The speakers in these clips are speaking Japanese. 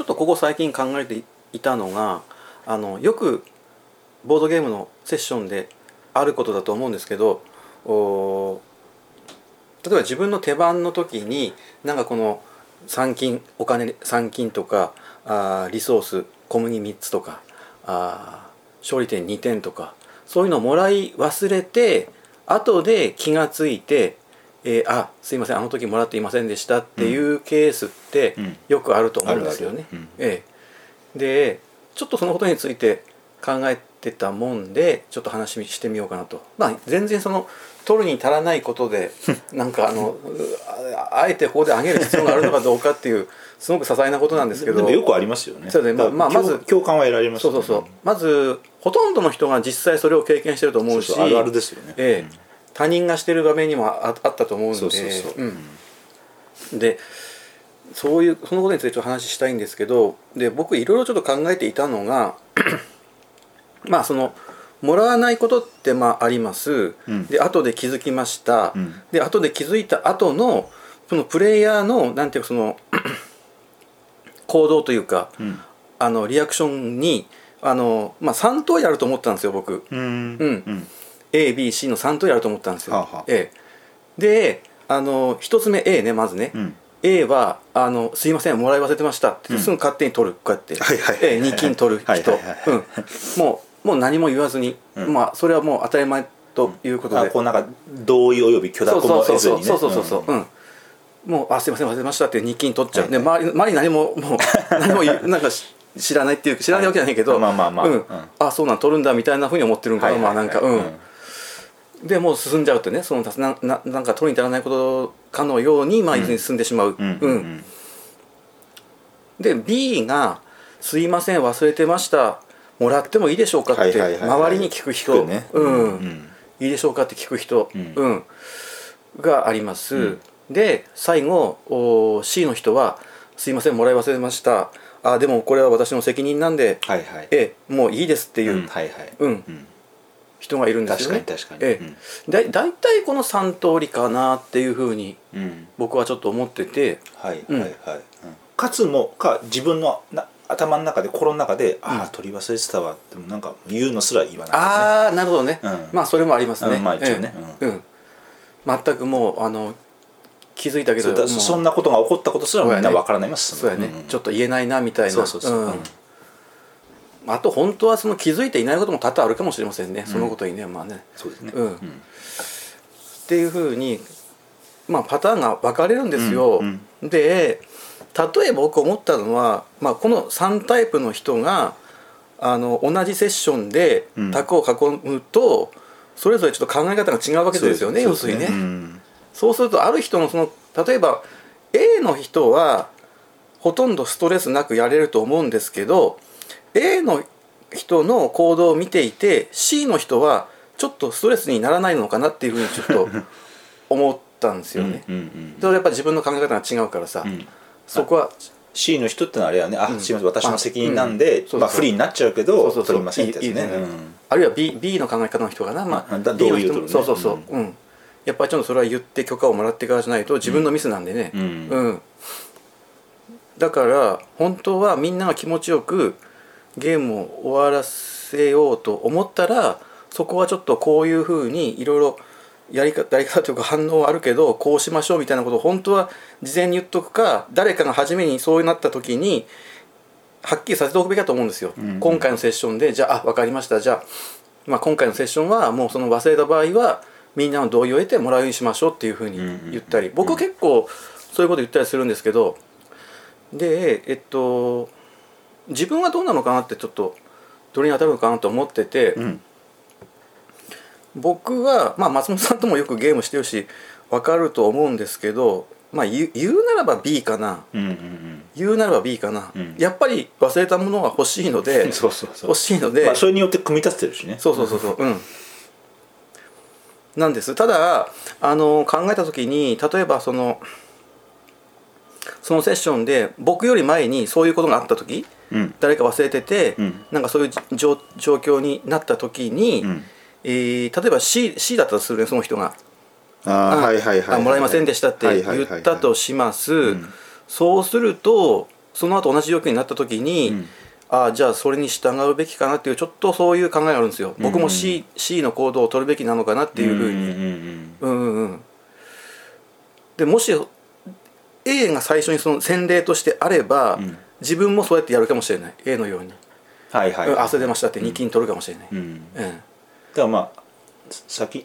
ちょっとここ最近考えていたのがあのよくボードゲームのセッションであることだと思うんですけど例えば自分の手番の時になんかこの参金お金参金とかあリソース小麦3つとかあ勝利点2点とかそういうのをもらい忘れて後で気がついて、えー、あすいませんあの時もらっていませんでしたっていうケースってよくあると思うんですよね。ええ、でちょっとそのことについて考えてたもんでちょっと話してみようかなと。まあ全然その取るに足らないことで なんかあのあえてここで上げる必要があるのかどうかっていうすごく些細なことなんですけど。でもよくありますよね。そうですね、まあ、まず共感は得られます、ね、そうそうそう。まずほとんどの人が実際それを経験してると思うし。あるあるですよね、ええ、他人がしてる場面にもああったと思うんで。でそういうそのことについてちょっと話したいんですけどで僕いろいろちょっと考えていたのがまあそのもらわないことってまああります、うん、で後で気づきました、うん、で後で気づいた後のそのプレイヤーのなんていうかその 行動というか、うん、あのリアクションにあの、まあ、3通りあると思ったんですよ僕、うん、うん、ABC の3通りあると思ったんですよ、ははええ、であの1つ目 A ねまずね、うん、A はあの「すいませんもらい忘れてました」ってすぐ勝手に取るこうやって、はいはい、え2金取る人。もうもう何も言わずに、まあそれはもう当たり前ということで、こうなんか同意および許諾も得ずにね。そうそうそうそう。もう「あすいません忘れました」って日金取っちゃう、はい、で周り周り何ももう 何もなんか知らないっていう知らないわけじゃないけど、はい、まあまあまあ、うん、あそうなん取るんだみたいなふうに思ってるんかな、まあなんか。うん、でもう進んじゃうとねそのなななんか取りに足らないことかのようにまあに進んでしまう、うん、うん、で B が「すいません忘れてました。もらってもいいでしょうか」って周りに聞く人、ね、うん、いいでしょうかって聞く人、うん。があります、で最後お C の人は「すいませんもらい忘れました」あでもこれは私の責任なんで、はいはい、えもういいですっていう、うんはいはい。うん、人がいるんですよね。確かに確かに、ええ、だ大体この3通りかなっていうふうに僕はちょっと思ってて、はいはいはい、かつもか自分のな頭の中で心の中で「ああ取り忘れてたわ」ってなんか言うのすら言わない、ね、ああなるほどね、まあそれもありますね、まあ一応ね、うん。全くもうあの気づいたけどそんなことが起こったことすらみんな分からないますそうやね、ちょっと言えないなみたいな。そうそうそう、あと本当はその気づいていないことも多々あるかもしれませんね、そのことにねまあね。そうですね、うん。っていうふうにまあパターンが分かれるんですよ、で例えば僕思ったのは、まあ、この3タイプの人があの同じセッションで卓を囲むと、それぞれちょっと考え方が違うわけですよね要するにね。そうするとある人のその例えば A の人はほとんどストレスなくやれると思うんですけど A の人の行動を見ていて C の人はちょっとストレスにならないのかなっていうふうにちょっと思ったんですよね。それやっぱ自分の考え方が違うからさ、うん、そこは C の人ってのはあれはね、あ、すみません、私の責任なんで、まあ不利になっちゃうけど、取りませんってやつね。あるいは B, B の考え方の人かな、まあ、どういう人そうそうそう、うん。やっぱりちょっとそれは言って許可をもらってからじゃないと自分のミスなんでね、うん、うん、だから本当はみんなが気持ちよくゲームを終わらせようと思ったらそこはちょっとこういうふうにいろいろやり方やり方というか反応あるけどこうしましょうみたいなことを本当は事前に言っとくか誰かが初めにそうなった時にはっきりさせておくべきだと思うんですよ、うん、今回のセッションでじゃああ分かりました。じゃあ、まあ、今回のセッションはもうその忘れた場合はみんなの同意を得てもらうようにしましょうっていうふうに言ったり、僕結構そういうこと言ったりするんですけど。でえっと自分はどうなのかなってちょっとどれに当たるのかなと思ってて、うん、僕は、まあ、松本さんともよくゲームしてるし分かると思うんですけど、まあ、言言うならば B かな、うんうんうん、言うならば B かな、うん、やっぱり忘れたものが欲しいので 欲しいので、まあ、それによって組み立ててるしね。そうそうそうそう。うん。なんです。ただあの考えた時に例えばそのそのセッションで僕より前にそういうことがあった時、うん、誰か忘れてて、うん、なんかそういう状況になった時に、うん、えー、例えば C, C だったとするねその人が。ああもらえませんでしたって言ったとします、そうするとその後同じ要件になった時に、うん、ああじゃあそれに従うべきかなっていうちょっとそういう考えがあるんですよ。僕も C,、C の行動を取るべきなのかなっていうふうに。うんうんうん、でもし A が最初にその先例としてあれば、うん、自分もそうやってやるかもしれない。A のように。はいはい、あそれ出ましたって2金取るかもしれない。うん。うん、だからまあ先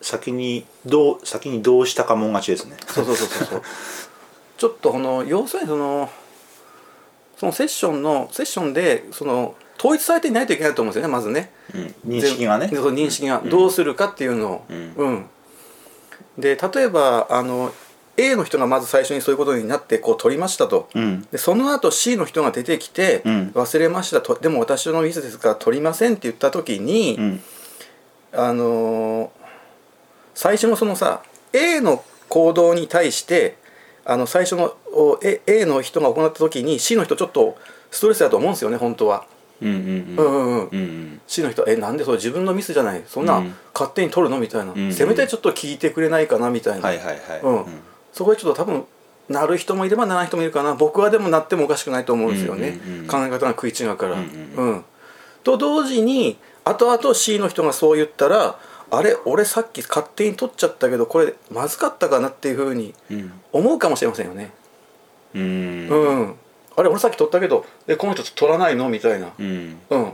先にどう先にどうしたかもん勝ちですね。そうそうそうそう ちょっとこの要するにそのそのセッションのセッションでその統一されていないといけないと思うんですよねまずね、うん、認識がね。その認識が。どうするかっていうのを、うん、うん、で例えばあの A の人がまず最初にそういうことになってこう取りましたと、うん、でその後 C の人が出てきて、忘れましたと。でも私のミスですから取りませんって言った時に、あの最初のそのさ A の行動に対してあの最初の A, A の人が行った時に C の人ちょっとストレスだと思うんですよね本当は。うんうんうん。C の人えなんでそれ自分のミスじゃない？そんな勝手に取るの？みたいな、うん。うん、せめてちょっと聞いてくれないかな？みたいな、はいはいはい。うん、そこでちょっと多分なる人もいればならない人もいるかな。僕はでもなってもおかしくないと思うんですよね、うんうんうん、考え方が食い違うから。うん、うん、と同時に後々 C の人がそう言ったらあれ俺さっき勝手に取っちゃったけどこれまずかったかなっていうふうに思うかもしれませんよね。うん、うん、あれ俺さっき取ったけどえこの人取らないの？みたいな。うん、うん、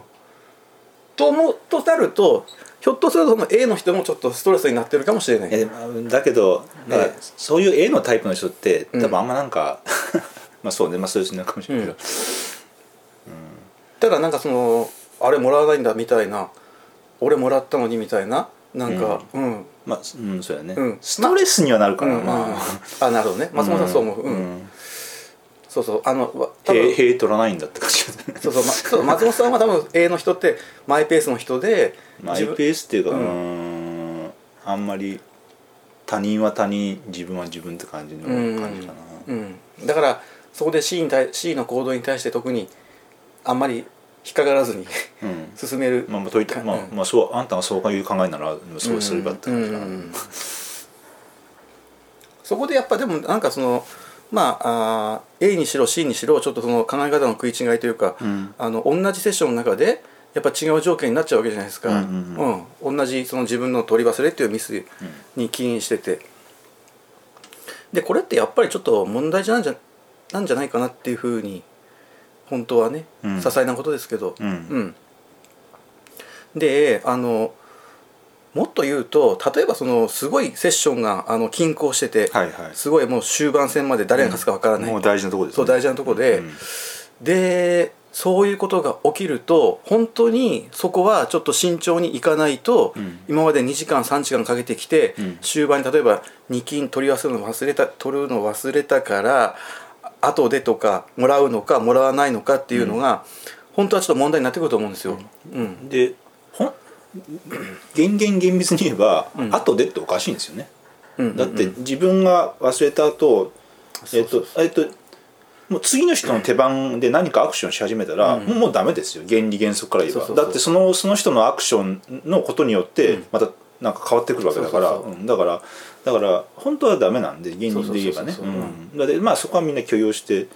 と思うとなるとひょっとするとその A の人もちょっとストレスになってるかもしれない。えだけど、ね、そういう A のタイプの人って多分あんまなんか、うん、まあそうねまあそういう人になるかもしれないけど。うん、ただなんかそのあれもらわないんだみたいな俺もらったのにみたいななんか、うん、まあうんそうやね、うん、ストレスにはなるから、まあ、あなるほどね。松本さんそう思う、うんそうそうあの多分取らないんだって感じ。そうそう、ま、そう松本さんは多分 A の人ってマイペースの人でマイペースっていうかうん。あんまり他人は他人自分は自分って感じの感じかな、うん。だからそこで C, に対 C の行動に対して特にあんまり引っかからずに、進める、まあまあといったまあ、まあそうあんたがそういう考えならそうすればって感じかな、そこでやっぱでもなんかそのまああ A にしろ C にしろちょっとその考え方の食い違いというか、うん、あの同じセッションの中でやっぱ違う条件になっちゃうわけじゃないですか、うん同じその自分の取り忘れっていうミスに起因してて、でこれってやっぱりちょっと問題じゃなんじゃなんじゃないかなっていうふうに本当はね、うん、些細なことですけど、うん、うん、であのもっと言うと例えばそのすごいセッションがあの均衡してて、はいはい、すごいもう終盤戦まで誰が勝つか分からない、うん、もう大事なとこです、ね、そう大事なとこで、でそういうことが起きると本当にそこはちょっと慎重にいかないと、うん、今まで2時間3時間かけてきて、うん、終盤に例えば2金取り忘れるの忘れた取るの忘れたから後でとかもらうのかもらわないのかっていうのが、うん、本当はちょっと問題になってくると思うんですよ。うん、で厳厳厳密に言えば、うん、後でっておかしいんですよね。だって自分が忘れた後えっとえっともう次の人の手番で何かアクションし始めたら、うん、もうダメですよ。原理原則から言えば。だってそのその人のアクションのことによってまたなんか変わってくるわけだから。だからだから本当はダメなんで現実で言えばね。だまあそこはみんな許容して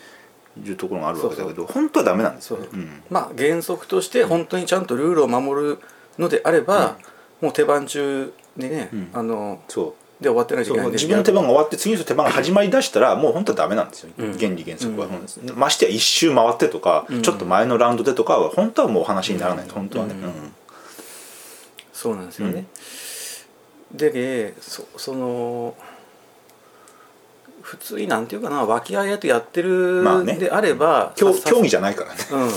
いるところがあるわけだけど本当はダメなんですよ、ね、まあ原則として本当にちゃんとルールを守るのであれば、もう手番中でね、あのそう。で終わってない時間自分の手番が終わって次の手番が始まりだしたらもう本当はダメなんですよ、原理原則は、ましてや一周回ってとか、ちょっと前のラウンドでとかは本当はもう話にならない、本当はね、そうなんですよね、でそその普通になんていうかな和気あいあいとやってるであれば、競技じゃないからね、うん、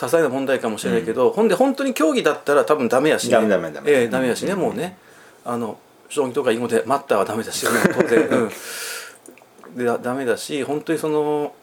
些細な問題かもしれないけど、うん、ほんで本当に競技だったら多分ダメやしね。ダメダメダメ、えー、ダメやしね、うん、もうね。あの将棋とか囲碁で待ったはダメだし、ね、当然、うん、でダメだし本当にその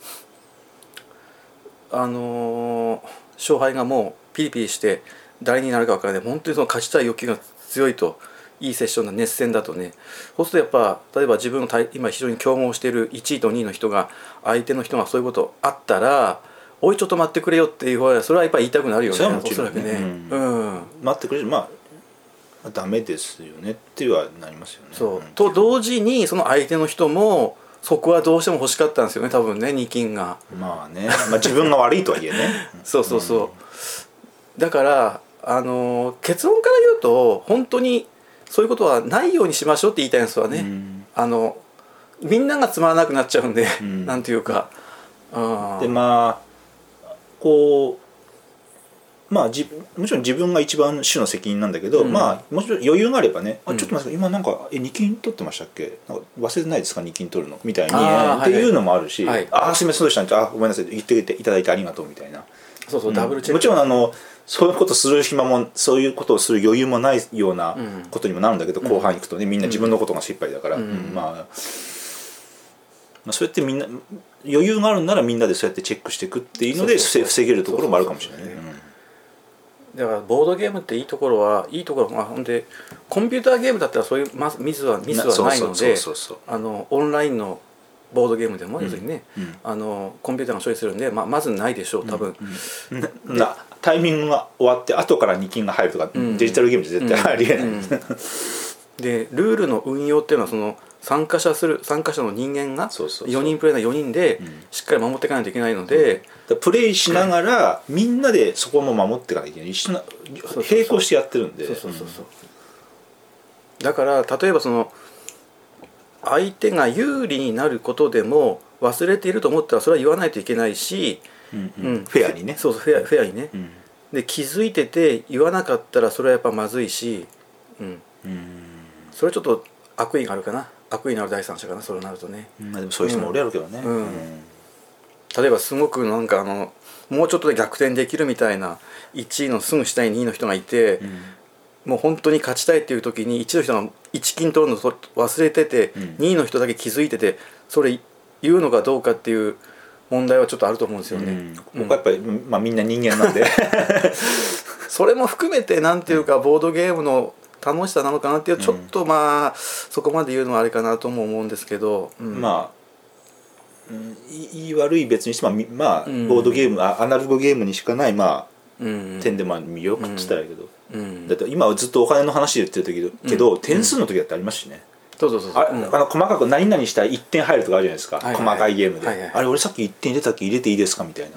あのー、勝敗がもうピリピリして誰になるか分からない。本当にその勝ちたい欲求が強いと。いいセッションな熱戦だとね。そうするとやっぱ例えば自分の今非常に競合している1位と2位の人が相手の人がそういうことあったらおいちょっと待ってくれよっていうそれはやっぱり言いたくなるよねおそらくね、うん、うん、待ってくれまあダメですよねってはなりますよね。そう、と同時にその相手の人もそこはどうしても欲しかったんですよね多分ね二金が。まあね、まあ、自分が悪いとはいえね。そうそうそう、うん、だからあの結論から言うと本当にそういうことはないようにしましょうって言いたいんですわね、うん、あのみんながつまらなくなっちゃうんで、うん、なんていうか、でまあこうまあじもちろん自分が一番主の責任なんだけど、うん、まあもちろん余裕があればね「あちょっと待って今なんかえ2金取ってましたっけ？なんか忘れてないですか？2金取るの」みたいに、っていうのもあるし「はい、ああすみませんそうでした。あごめんなさい。言っていただいてありがとう」みたいな。そうそう、ダブルチェック。もちろんあのそういうことする暇もそういうことをする余裕もないようなことにもなるんだけど、後半いくとねみんな自分のことが失敗だから、まあまあ、そうやってみんな余裕があるならみんなでそうやってチェックしていくっていうので防げるところもあるかもしれないね。だからボードゲームっていいところはいいところまあほんでコンピューターゲームだったらそういうミスはミスはないのであのオンラインのボードゲームでも要するにね、うん、あのコンピューターが処理するんで、まあ、まずないでしょう多分、うん。うん、タイミングが終わって後から2金が入るとか、デジタルゲームで絶対ありえない、でルールの運用っていうのはその参加者する参加者の人間が4人プレイヤー4人でしっかり守っていかないといけないので、うん、プレイしながらみんなでそこも守っていかないといけない。一緒な並行してやってるんで。だから例えばその相手が有利になることでも忘れていると思ったらそれは言わないといけないし、うんうん、フェアにね。そうそうフェアフェアにね、うん、で気づいてて言わなかったらそれはやっぱまずいし、うん、うん、それはちょっと悪意があるかな悪意のある第三者かなそうなるとね、まあ、でもそういう人もおるやろうけどね、うん。例えばすごくなんかあのもうちょっとで逆転できるみたいな1位のすぐ下に2位の人がいて、もう本当に勝ちたいっていう時に1位の人が1金取るの忘れてて、うん、2位の人だけ気づいててそれ言うのかどうかっていう問題はちょっとあると思うんですよね。うん、やっぱり、まあ、みんな人間なんで。それも含めてなんていうかボードゲームの楽しさなのかなっていうちょっとまあ、そこまで言うのはあれかなとも思うんですけど、うん、まあいい悪い別にしてもまあ、ボードゲームあアナログゲームにしかないまあ、点でまあ魅力って言ったらいいけど、だって今はずっとお金の話で言ってるけど、点数の時だってありますしね、そうそうそうあ,、あの細かく何々したら1点入るとかあるじゃないですか、細かいゲームで、あれ俺さっき1点入れたっけ入れていいですかみたいな、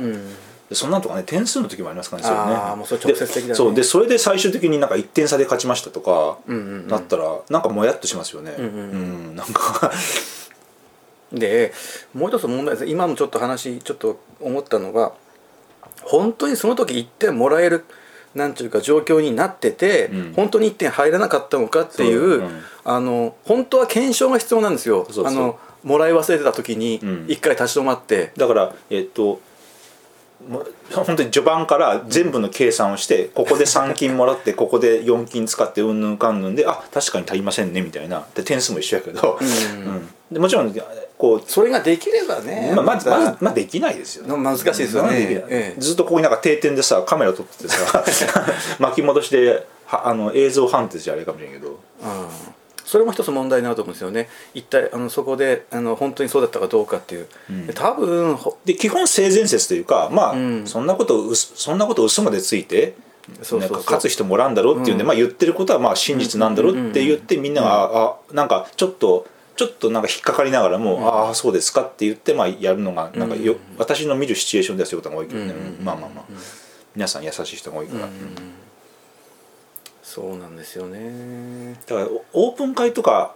そんなんとかね点数の時もありますからねそれね。あもうそれ直接的だ、ね、そうでそれで最終的になんか1点差で勝ちましたとか、なったらなんかもやっとしますよね。うん、なんか。でもう一つ問題です。今のちょっと話ちょっと思ったのが本当にその時1点もらえるなんていうか状況になってて、うん、本当に1点入らなかったのかっていう、うん、あの本当は検証が必要なんですよ。あのもらい忘れてた時に一回立ち止まって、だからえっと本当に序盤から全部の計算をしてここで3金もらってここで4金使ってうんぬんかんぬんであ確かに足りませんねみたいな。で点数も一緒やけど、うん。もちろんこうそれができればね、まあ、まずまあ、できないですよ、ね、難しいですよね、ええ、ずっとここになんか定点でさカメラ撮っててさ 巻き戻しであの映像判定じゃあれかもしれんけど、うん、それも一つ問題になると思うんですよね。一体あのそこであの本当にそうだったかどうかっていう、うん、多分で基本性善説というかまあ、うん、そんなことそんなこと嘘までついてそうそう勝つ人もらうんだろうっていうんで、うん、まあ、言ってることはまあ真実なんだろうって言ってみんなが、うん、あなんかちょっとちょっとなんか引っかかりながらも「うん、ああそうですか」って言ってまあやるのがなんかよ、うん、私の見るシチュエーションではそういうことが多いけどね、うん、まあまあまあ、皆さん優しい人が多いから、そうなんですよね。だからオープン会とか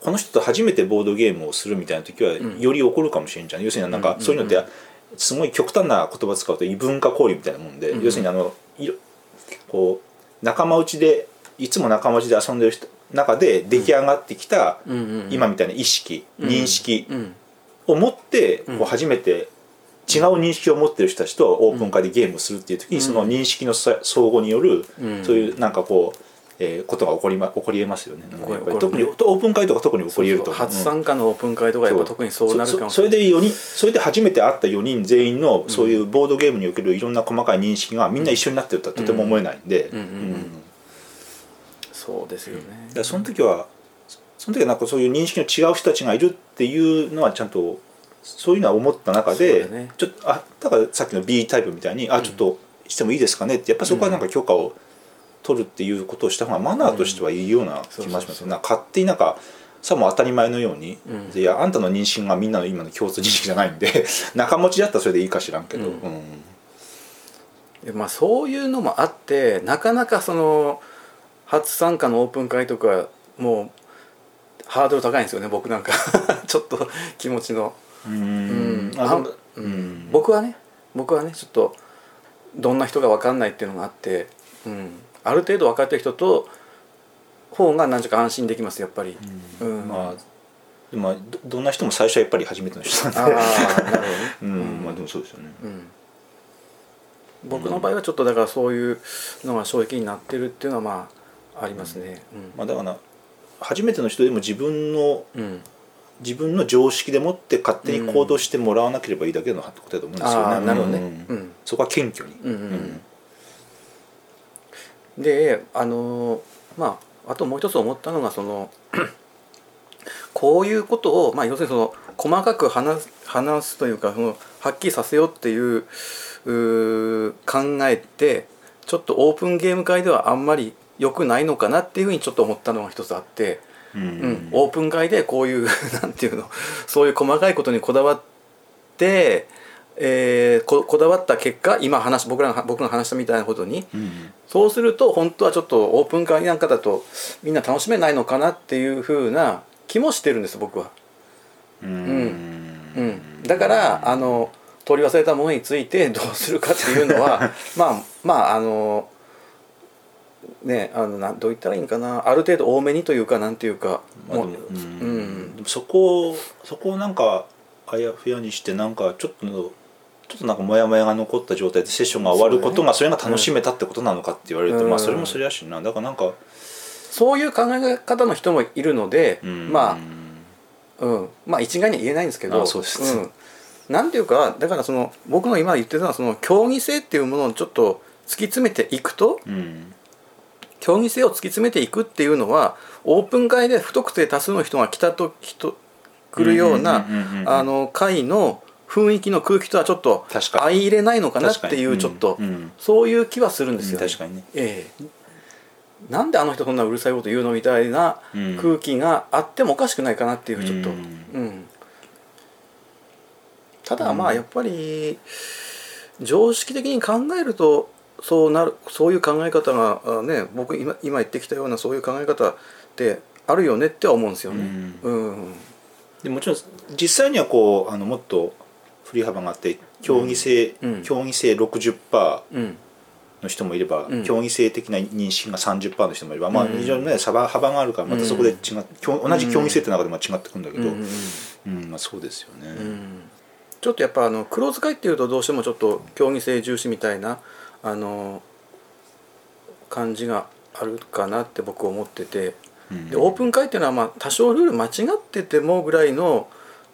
この人と初めてボードゲームをするみたいな時はより起こるかもしれんじゃん、要するになんかそういうのってすごい極端な言葉使うと異文化交流みたいなもんで、要するにあのこう仲間内でいつも仲間内で遊んでる人中で出来上がってきた、今みたいな意識、認識を持ってこう初めて違う認識を持ってる人たちとオープン会でゲームをするっていう時にその認識の相互によるそういうなんかこうえー、ことが起こりま起こりえますよね。特にオープン会とか特に起こりえると初参加のオープン会とかやっぱ特にそうなるかもそれで4人それで初めて会った4人全員のそういうボードゲームにおけるいろんな細かい認識がみんな一緒になってるとはとても思えないんで。そうですよね。だその時はその時はなんかそういう認識の違う人たちがいるっていうのはちゃんとそういうのは思った中で、ね、ちょっとあだからさっきの B タイプみたいに、うん、あちょっとしてもいいですかねってやっぱそこはなんか許可を取るっていうことをした方がマナーとしてはいいような気がしますな勝手になんかさも当たり前のように、うん、いやあんたの妊娠がみんなの今の共通認識じゃないんで 仲持ちだったらそれでいいか知らんけど、うん。まあ、そういうのもあってなかなかその初参加のオープン会とかもうハードル高いんですよね僕なんか。ちょっと気持ちのうん。うん。僕はね僕はねちょっとどんな人が分かんないっていうのがあって、うん、ある程度分かってる人と方が何ちゅうか安心できますやっぱり、うん、まあでもどんな人も最初はやっぱり初めての人なんで。ああなるほどね、うん、まあでもそうですよね、うん。僕の場合はちょっとだからそういうのが衝撃になってるっていうのはまあありますね、うん。まあ、だから初めての人でも自分の、うん、自分の常識でもって勝手に行動してもらわなければいいだけのことだと思うんですよね。なるほどね、うん、そこは謙虚に。うんうんうん、であのまああともう一つ思ったのがその こういうことを、まあ、要するにその細かく話す話すというかそのはっきりさせようっていうう考えてちょっとオープンゲーム界ではあんまり良くないのかなっていうふうにちょっと思ったのが一つあって。うん、オープン会でこういう なんていうの？そういう細かいことにこだわって、えー、ここだわった結果今話僕らが僕が話したみたいなことに、うん、そうすると本当はちょっとオープン会なんかだとみんな楽しめないのかなっていうふうな気もしてるんです僕は。うん。うん、だからあの取り忘れたものについてどうするかっていうのは まあまああのねあのなんどう言ったらいいんかな。ある程度多めにというかなんていうか、まあ、うん、そこをそこをなんかあやふやにしてなんかちょっとちょっとなんかモヤモヤが残った状態でセッションが終わることがそれが楽しめたってことなのかって言われると、まあそれもそれやしな。だからなんかそういう考え方の人もいるので、まあ、うん、まあ一概には言えないんですけどそうです、うん、なんていうかだからその僕の今言ってたのはその競技性っていうものをちょっと突き詰めていくと、うん、競技性を突き詰めていくっていうのはオープン会で不特定多数の人が来たと人来るようなあの会の雰囲気の空気とはちょっと相入れないのかなっていうちょっと、そういう気はするんですよ、ね、確かにね、ええ。なんであの人そんなうるさいこと言うのみたいな空気があってもおかしくないかなっていうちょっと、うん、うん、ただまあやっぱり常識的に考えるとそうなるそういう考え方がね僕今今言ってきたようなそういう考え方ってあるよねっては思うんですよね。うん、うん、でもちろん実際にはこうあのもっと振り幅があって競技性、うん、競技性60%の人もいれば、うん、競技性的な認識が30%の人もいれば、まあ非常にね幅幅があるからまたそこで違っ同じ競技性って中でも違ってくるんだけど、うんまあ、そうですよね。ちょっとやっぱあの黒使いっていうとどうしてもちょっと競技性重視みたいなあの感じがあるかなって僕思ってて、うん、でオープン会っていうのはまあ多少ルール間違っててもぐらいの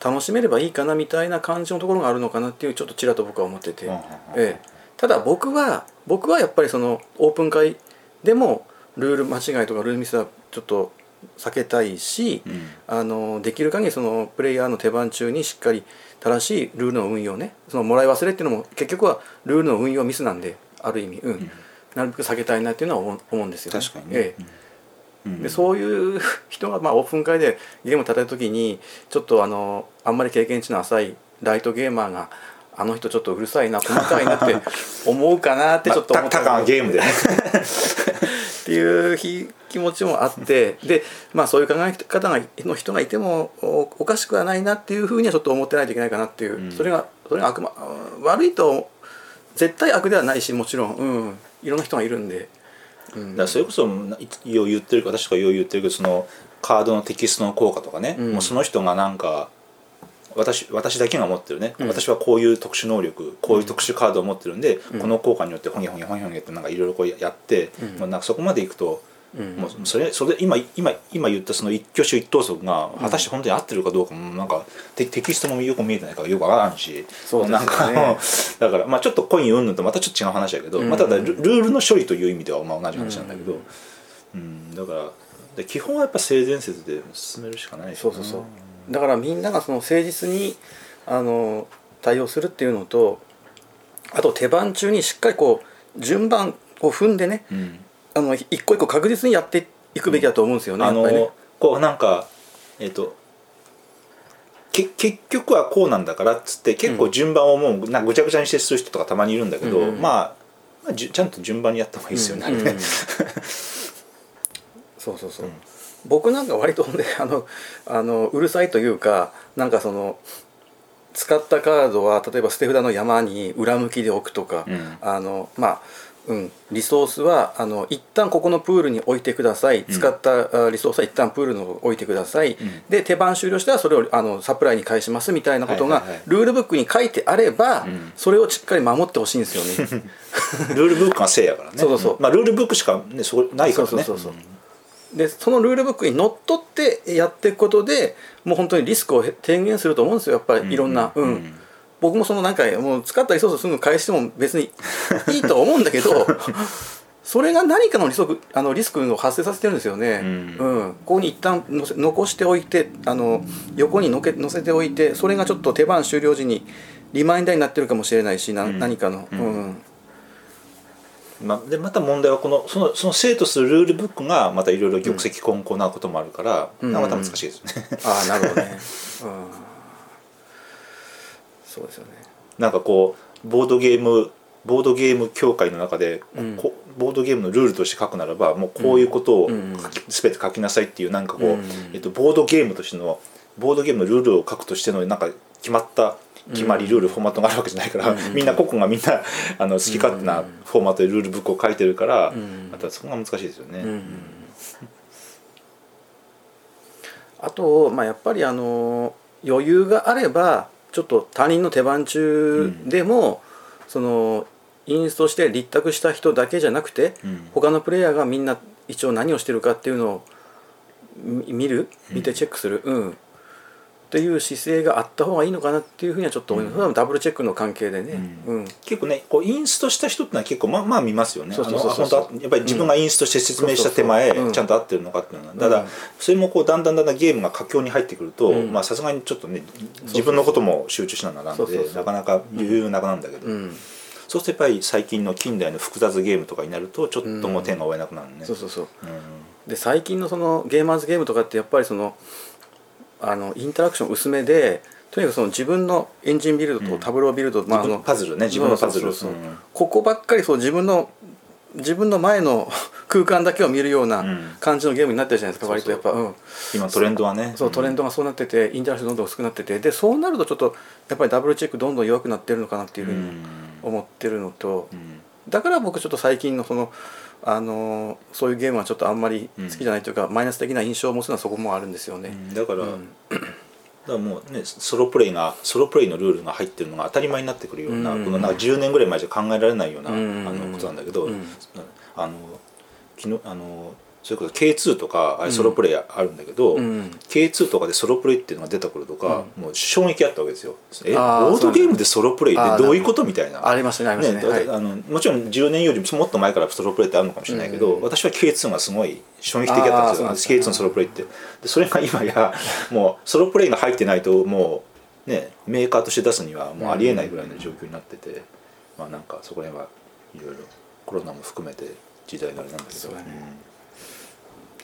楽しめればいいかなみたいな感じのところがあるのかなっていうちょっとちらと僕は思ってて、ええ、ただ僕は僕はやっぱりそのオープン会でもルール間違いとかルールミスはちょっと避けたいし、うん、あのできる限りそのプレイヤーの手番中にしっかり正しいルールの運用ね。そのもらい忘れっていうのも結局はルールの運用ミスなんである意味、うん、なるべく避けたいなっていうのは思思うんですよ、ね、確かに、ね、ええ。うん、でそういう 人がまあオープン会でゲームを叩いた時にちょっとあのあんまり経験値の浅いライトゲーマーがあの人ちょっとうるさいな細かいなって 思うかなってちょっと思った、まゲームで っていう気持ちもあってでまあそういう考え方がの人がいてもおかしくはないなっていうふうにはちょっと思ってないといけないかなっていう、うん、それがそれが悪魔悪いと絶対悪ではないしもちろん、うん、いろんな人がいるんで、うん、だそれこそよう言ってる私とかよう言ってるけどそのカードのテキストの効果とかね、うん、もうその人がなんか私私だけが持ってるね、うん、私はこういう特殊能力こういう特殊カードを持ってるんで、うん、この効果によってほげほげほげほげってなんかいろいろこうやって、うん、もうなんかそこまでいくともうそれそれ今今今言ったその一挙手一投足が果たして本当に合ってるかどうかもなんかテテキストもよく見えてないからよくわからんし。そう、ね、なんか だからまあちょっとコインうんぬんとまたちょっと違う話だけど、うん、またルルールの処理という意味ではまあ同じ話なんだけど、うん、うん、だからで基本はやっぱ性善説で進めるしかないそうそうそう。だからみんながその誠実にあの対応するっていうのとあと手番中にしっかりこう順番を踏んでね、うんあの一個一個確実にやっていくべきだと思うんですよね。あの、ね、こうなんかえっ、とけ結局はこうなんだからっつって結構順番をもうなぐちゃぐちゃにしてする人とかたまにいるんだけど、うん。うん、まあ、まあ、ちゃんと順番にやった方がいいですよね、うん。うん、そうそうそう、うん、僕なんか割とねあのあのうるさいというかなんかその使ったカードは例えば捨て札の山に裏向きで置くとか、うん、あのまあうん、リソースはあの一旦ここのプールに置いてください、使ったリソースは一旦プールに置いてください、うん、で手番終了したらそれをあのサプライに返しますみたいなことがルールブックに書いてあれば、それをしっかり守ってほしいんですよね。ルールブックがせいやからね。そうそうそう。まあルールブックしかねそないからね。そうそうそうでそのルールブックにのっとってやっていくことでもう本当にリスクを低減すると思うんですよ。やっぱりいろんな。うん、うん僕もそのなんかもう使ったリソースすぐ返しても別に いいと思うんだけど それが何かのリスクあのリスクを発生させてるんですよね、うん、うん、ここに一旦のせ残しておいてあの横にのけ乗せておいてそれがちょっと手番終了時にリマインダーになってるかもしれないしな、うん、何かの、うん、うん。までまた問題はこのそのその生徒するルールブックがまたいろいろ玉石混交なこともあるから、うん、また難しいですね。ああなるほどね。うんそうですよね。なんかこうボードゲームボードゲーム協会の中で、うん、ボードゲームのルールとして書くならばもうこういうことを全て書きなさいっていうなんかこう、うん、えっと、ボードゲームとしてのボードゲームのルールを書くとしてのなんか決まった決まりルール、フォーマットがあるわけじゃないから、みんな個々がみんなあの好き勝手なフォーマットでルールブックを書いてるから、またそこが難しいですよね。あと、まあ、やっぱりあの余裕があればちょっと他人の手番中でも、うん、そのインストして立託した人だけじゃなくて、うん、他のプレイヤーがみんな一応何をしてるかっていうのを見る？見てチェックする、うん、っていう姿勢があった方がいいのかなっていうふうにはちょっと思います、うん、ダブルチェックの関係でね、うん、結構ねこうインストした人ってのは結構まあまあ見ますよね。そうそうそうそう。やっぱり自分がインストして説明した手前、ちゃんと合ってるのかっていうのは、ただそれもこうだんだんだんだんゲームが佳境に入ってくるとまあさすがにちょっとね自分のことも集中しながらなんでなかなか余裕なくなんだけど、そうするとやっぱり最近の近代の複雑ゲームとかになるとちょっともう手が負えなくなるね、そうそうそう、で最近のそのゲーマーズゲームとかってやっぱりそのあのインタラクション薄めでとにかくその自分のエンジンビルドとタブロービルド、うん、まあ、あのパズルね自分のパズル。ここばっかりそう自分の自分の前の 空間だけを見るような感じのゲームになってるじゃないですか、割とやっぱ、うん、今トレンドはね。そうトレンドがそうなっててインタラクションどんどん薄くなっててでそうなるとちょっとやっぱりダブルチェックどんどん弱くなってるのかなっていうふうに思ってるのと、だから僕ちょっと最近のそのあのそういうゲームはちょっとあんまり好きじゃないというか、うん、マイナス的な印象を持つのはそこもあるんですよね、うん、だから、うん、だからもうねソロプレイがソロプレイのルールが入ってるのが当たり前になってくるような、このなんか10年ぐらい前じゃ考えられないような、あのことなんだけど、あの昨日あのそれこそ K2 とかあれソロプレイあるんだけど、うん、K2 とかでソロプレイっていうのが出た頃とか、うん、もう衝撃あったわけですよ。えボードゲームでソロプレイってどういうことみたいな。ありましたねありましたね、ねあのもちろん10年よりもっと前からソロプレイってあるのかもしれないけど、うん、私は K2 がすごい衝撃的だったんですよ。K2 のソロプレイって。でそれが今や もうソロプレイが入ってないともうねメーカーとして出すにはもうありえないぐらいの状況になってて、まあなんかそこら辺はいろいろコロナも含めて時代のあれなんだけど、ね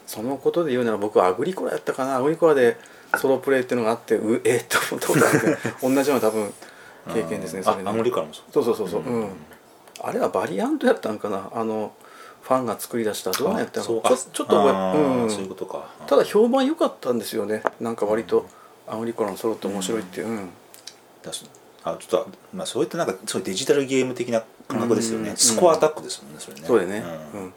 そのことで言うなら僕はアグリコラやったかな。アグリコラでソロプレイっていうのがあってう えっと思ったことある 同じような多分経験ですねそれね。アグリコラもそう。そうそうそう、う。ん、うん、あれはバリアントやったんかな。あのファンが作り出したどうなんやったの。ちょちょっとうん、そういうことか。ただ評判良かったんですよね。なんか割と、アグリコラのソロって面白いっていう、うん、あちょっとまあそういったなんかそういうデジタルゲーム的な感覚ですよね、スコアアタックですもんねそれね。そうだね。うん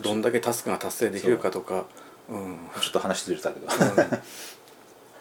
どんだけタスクが達成できるかとか、うん、ちょっと話ずれたけど、うん、